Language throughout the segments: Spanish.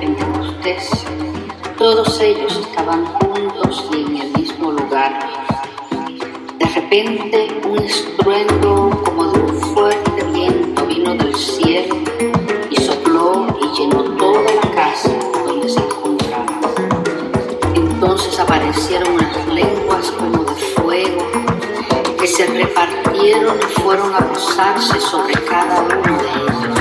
de Pentecostés, todos ellos estaban juntos y en el mismo lugar. De repente un estruendo como de un fuerte viento vino del cielo y sopló y llenó toda la casa donde se encontraban. Entonces aparecieron unas lenguas como de fuego que se repartieron y fueron a posarse sobre cada uno de ellos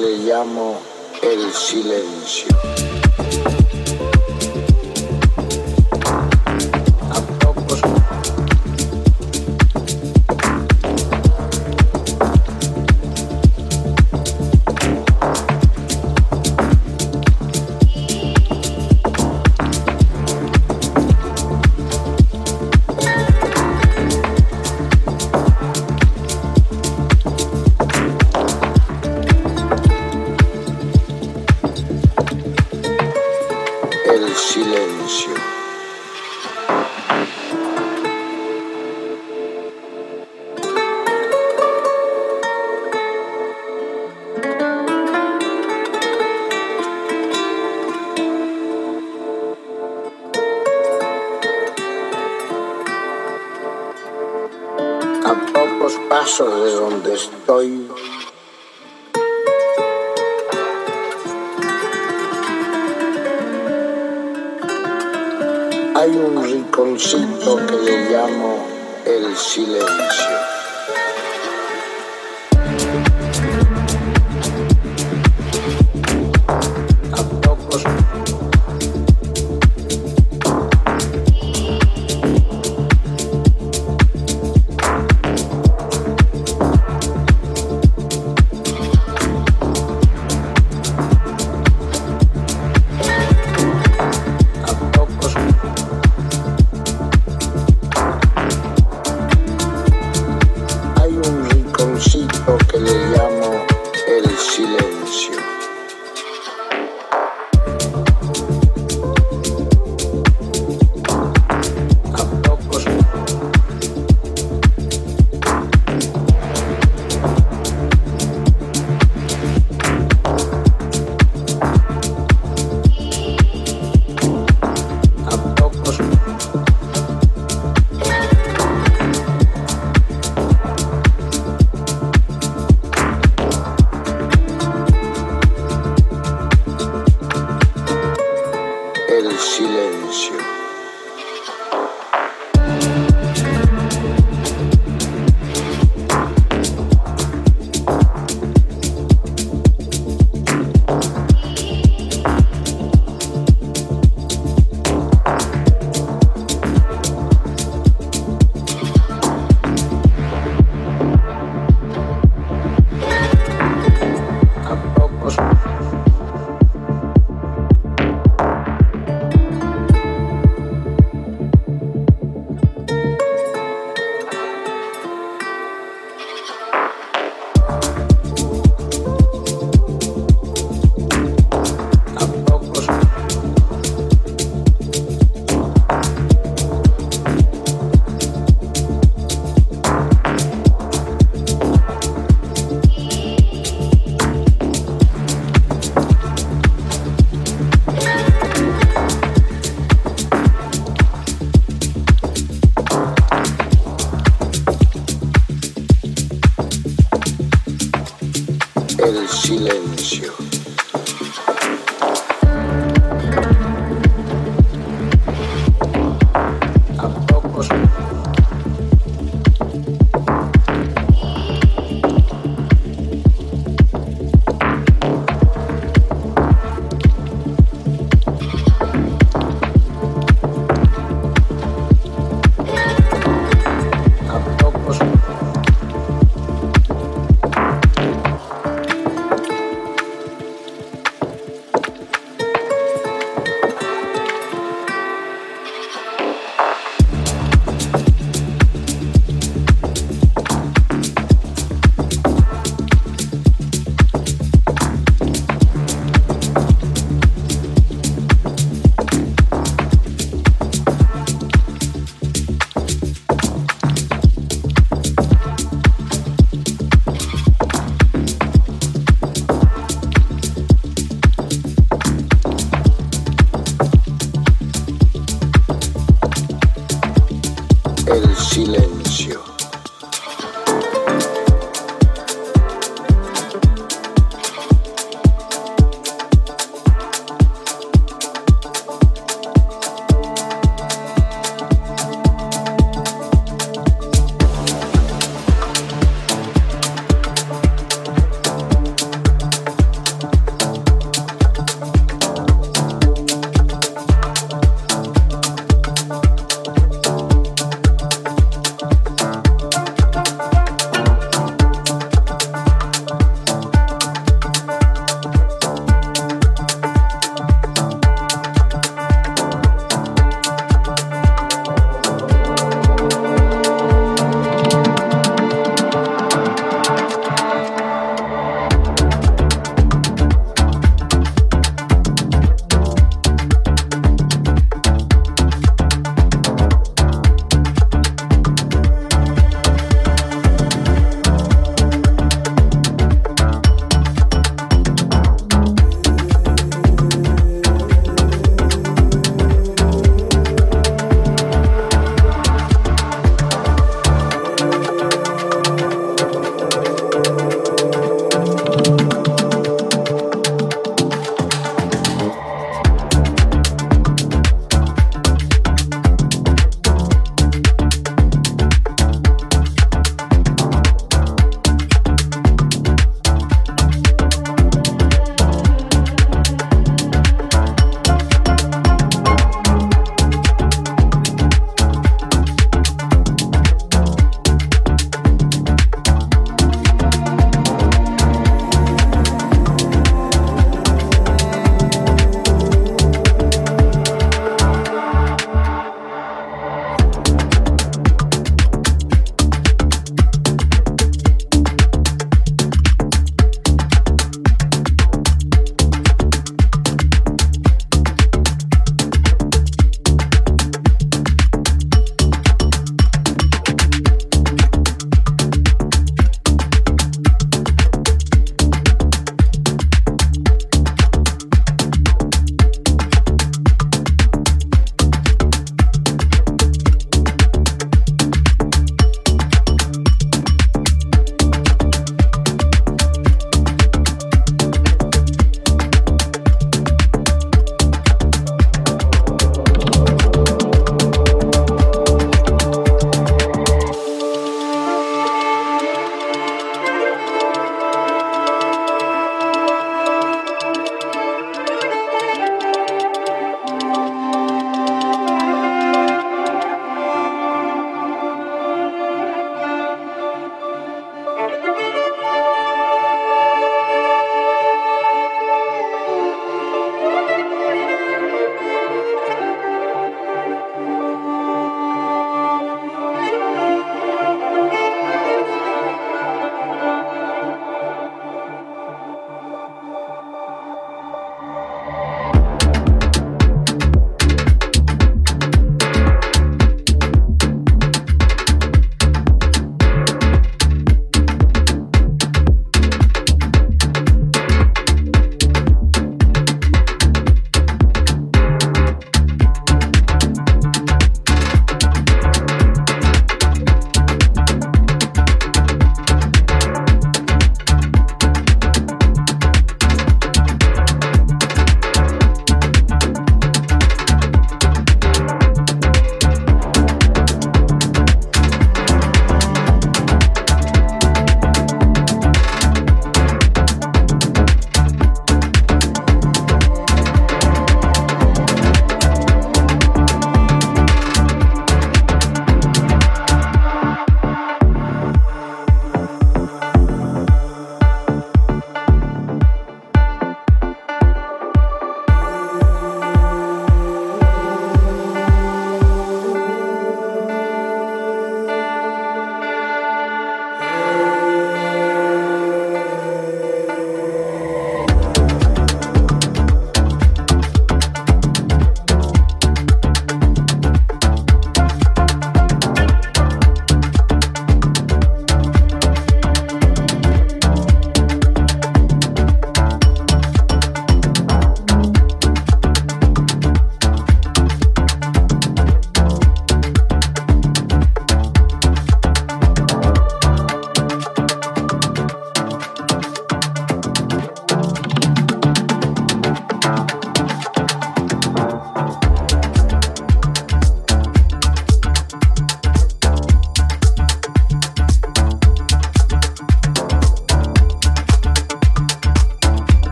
le llamo el silencio.